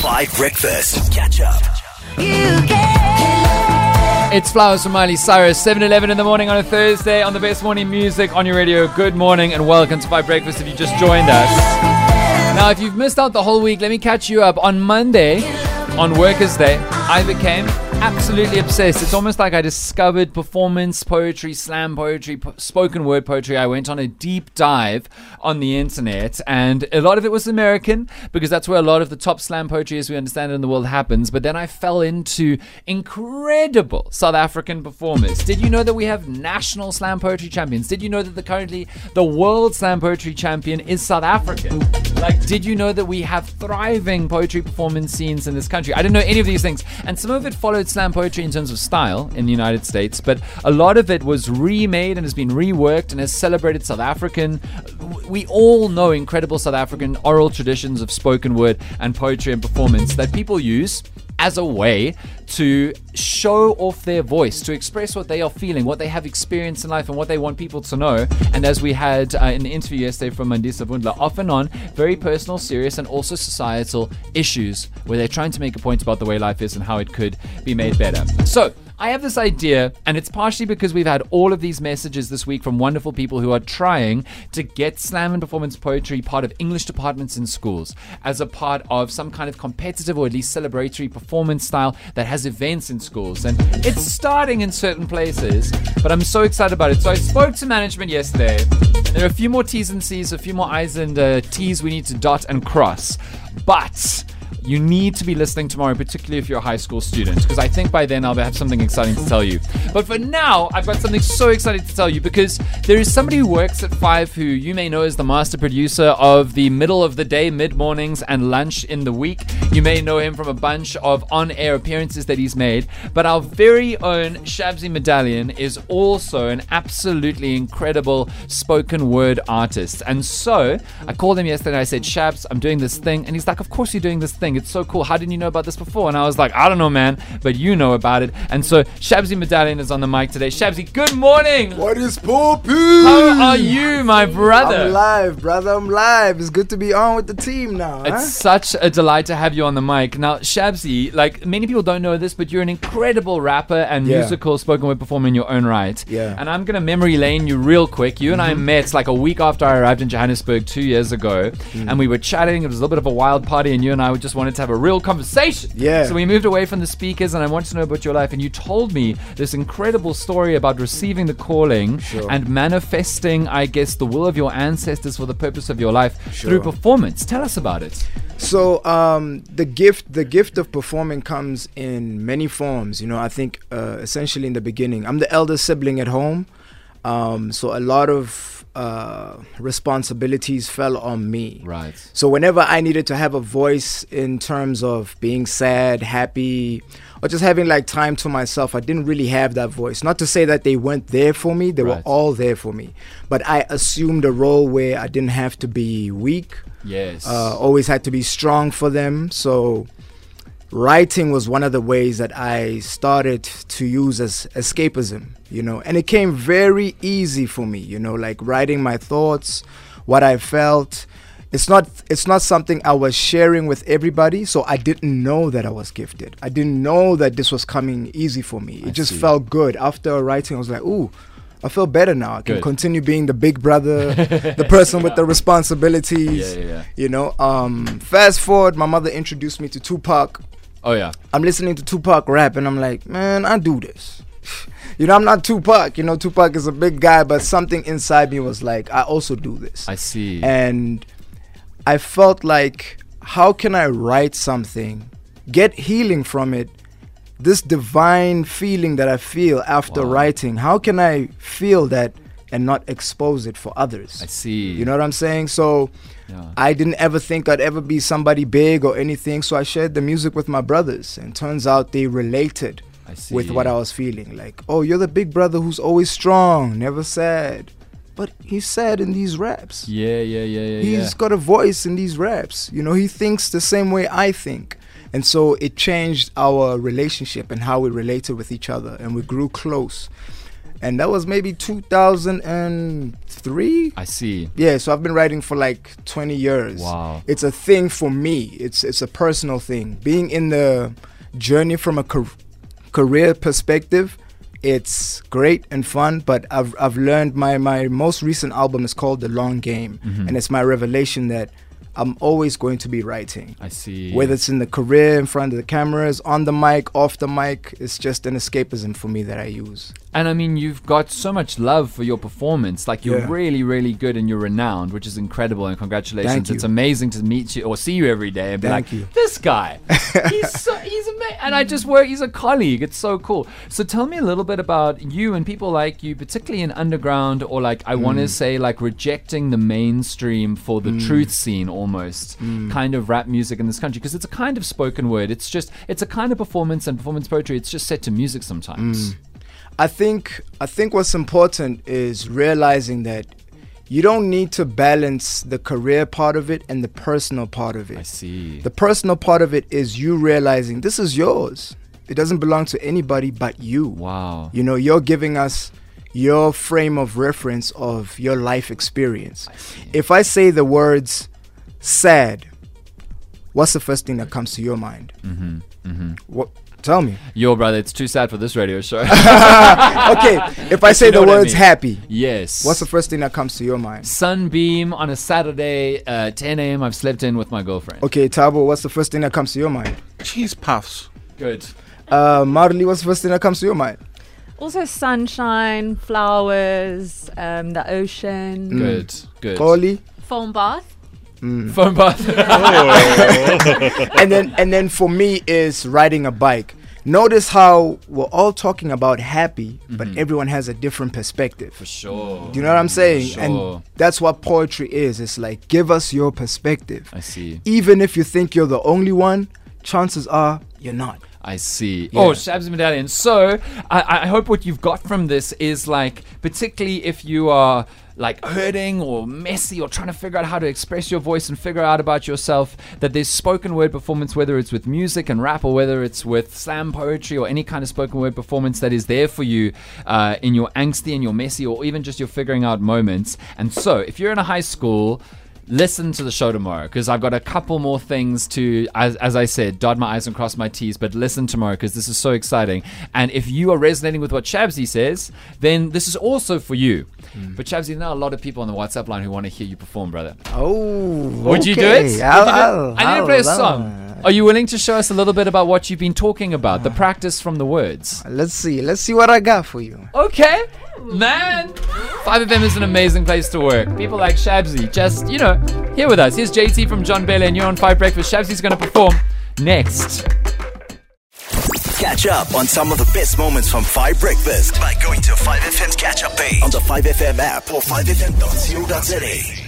Five Breakfast. Catch up. It's Flowers from Miley Cyrus, 7 11 in the morning on a Thursday on the best morning music on your radio. Good morning and welcome to Five Breakfast if you just joined us. Now, if you've missed out the whole week, let me catch you up. On Monday, on Workers' Day, I became absolutely obsessed. It's almost like I discovered performance poetry, slam poetry, po- spoken word poetry. I went on a deep dive on the internet, and a lot of it was American because that's where a lot of the top slam poetry, as we understand it in the world, happens. But then I fell into incredible South African performers. Did you know that we have national slam poetry champions? Did you know that the currently the world slam poetry champion is South African? Like, did you know that we have thriving poetry performance scenes in this country? I didn't know any of these things, and some of it followed slam poetry in terms of style in the United States, but a lot of it was remade and has been reworked and has celebrated South African. We all know incredible South African oral traditions of spoken word and poetry and performance that people use as a way to show off their voice, to express what they are feeling, what they have experienced in life, and what they want people to know. And as we had uh, in the interview yesterday from Mandisa Vundla, off and on, very personal, serious, and also societal issues where they're trying to make a point about the way life is and how it could be made better. So, I have this idea, and it's partially because we've had all of these messages this week from wonderful people who are trying to get slam and performance poetry part of English departments in schools as a part of some kind of competitive or at least celebratory performance style that has events in schools. And it's starting in certain places, but I'm so excited about it. So I spoke to management yesterday. There are a few more T's and C's, a few more I's and uh, T's we need to dot and cross. But you need to be listening tomorrow, particularly if you're a high school student, because I think by then I'll have something exciting to tell you. But for now, I've got something so exciting to tell you because there is somebody who works at Five who you may know as the master producer of the middle of the day, mid mornings, and lunch in the week. You may know him from a bunch of on air appearances that he's made. But our very own Shabzi Medallion is also an absolutely incredible spoken word artist. And so I called him yesterday I said, Shabs, I'm doing this thing. And he's like, Of course you're doing this thing. It's so cool. How didn't you know about this before? And I was like, I don't know, man, but you know about it. And so Shabzi Medallion is on the mic today. Shabzi, good morning. What is poppy? How are you, my brother? I'm live, brother. I'm live. It's good to be on with the team now. huh? It's such a delight to have you on the mic. Now, Shabzi, like many people don't know this, but you're an incredible rapper and Yeah. musical spoken word performer in your own right. Yeah. And I'm gonna memory lane you real quick. You and I mm-hmm. met like a week after I arrived in Johannesburg two years ago, mm. and we were chatting. It was a little bit of a wild party, and you and I were just wanted to have a real conversation. Yeah. So we moved away from the speakers, and I wanted to know about your life. And you told me this incredible story about receiving the calling Sure. and manifesting, I guess, the will of your ancestors for the purpose of your life through performance. Tell us about it. So um, the gift, the gift of performing comes in many forms. You know, I think uh, essentially in the beginning, I'm the eldest sibling at home, um, so a lot of uh, responsibilities fell on me. Right. So whenever I needed to have a voice in terms of being sad, happy, or just having like time to myself, I didn't really have that voice. Not to say that they weren't there for me, they were all there for me. But I assumed a role where I didn't have to be weak, Yes. uh, always had to be strong for them. So writing was one of the ways that I started to use as escapism, you know, and it came very easy for me, you know, like writing my thoughts, what I felt. It's not it's not something I was sharing with everybody, so I didn't know that I was gifted. I didn't know that this was coming easy for me. It I just see. felt good. After writing, I was like, ooh, I feel better now. I can Good. continue being the big brother, the person with the responsibilities. Yeah, yeah, yeah. You know, um, fast forward, my mother introduced me to Tupac. Oh yeah. I'm listening to Tupac rap, and I'm like, man, I do this. You know, I'm not Tupac. You know, Tupac is a big guy, but something inside me was like, I also do this. I see. And I felt like, how can I write something, get healing from it, this divine feeling that I feel after Wow. writing? How can I feel that and not expose it for others? I see. You know what I'm saying? So Yeah. I didn't ever think I'd ever be somebody big or anything. So I shared the music with my brothers, and turns out they related with what I was feeling. Like, oh, you're the big brother who's always strong, never sad. But he's sad in these raps. Yeah, yeah, yeah, yeah. He's yeah. got a voice in these raps. You know, he thinks the same way I think. And so it changed our relationship and how we related with each other, and we grew close. And that was maybe 2003. I see. Yeah, so I've been writing for like 20 years. Wow. It's a thing for me. It's it's a personal thing. Being in the journey from a car- career perspective, it's great and fun, but I've I've learned my my most recent album is called The Long Game, Mm-hmm. and it's my revelation that I'm always going to be writing. I see. Whether it's in the career, in front of the cameras, on the mic, off the mic, it's just an escapism for me that I use. And I mean, you've got so much love for your performance. Like you're Yeah. really, really good and you're renowned, which is incredible. And congratulations! It's amazing to meet you or see you every day and be Thank like, you. this guy, he's so, he's. And I just work. He's a colleague. It's so cool. So tell me a little bit about you and people like you, particularly in underground or like I want to Mm. say like rejecting the mainstream for the truth scene almost Mm. kind of rap music in this country because it's a kind of spoken word. It's just it's a kind of performance and performance poetry. It's just set to music sometimes. I think I think what's important is realizing that you don't need to balance the career part of it and the personal part of it. I see. The personal part of it is you realizing this is yours. It doesn't belong to anybody but you. wow. You know, you're giving us your frame of reference of your life experience. If I say the words sad, what's the first thing that comes to your mind? Mm-hmm. Mm-hmm. What? Tell me. Yo, brother, it's too sad for this radio show. Okay, if I say You know the what I words mean. happy, yes. what's the first thing that comes to your mind? sunbeam on a Saturday, uh, 10 a.m. I've slept in with my girlfriend. Okay, Tabo, what's the first thing that comes to your mind? Cheese puffs. Good. Uh, Marley, what's the first thing that comes to your mind? Also, sunshine, flowers, um, the ocean, Good. Good. Koli, foam bath. Mm. Phone bath. Oh. and then and then for me is riding a bike. Notice how we're all talking about happy, but mm-hmm. everyone has a different perspective. For sure. Do you know what I'm saying? Sure. And that's what poetry is. It's like give us your perspective. I see. Even if you think you're the only one, chances are you're not. I see. Yeah. Oh, Shabs Medallion. So, I, I hope what you've got from this is like, particularly if you are like hurting or messy or trying to figure out how to express your voice and figure out about yourself, that there's spoken word performance, whether it's with music and rap or whether it's with slam poetry or any kind of spoken word performance that is there for you uh, in your angsty and your messy or even just your figuring out moments. And so, if you're in a high school, listen to the show tomorrow because I've got a couple more things to, as, as I said, dot my I's and cross my T's, but listen tomorrow because this is so exciting. And if you are resonating with what Shabzi says, then this is also for you. Hmm. But Shabzi, there are a lot of people on the WhatsApp line who want to hear you perform, brother. Oh, Would you do it? Would you do it? I need to play a song. Uh, are you willing to show us a little bit about what you've been talking about, the ah. practice from the words? Let's see. Let's see what I got for you. Okay, man. 5FM is an amazing place to work. People like Shabzi, just, you know, here with us. Here's JT from John Bailey, and you're on 5 Breakfast. Shabzi's going to perform next. Catch up on some of the best moments from 5 Breakfast by going to 5FM's catch up page on the 5FM app or 5FM.co.za.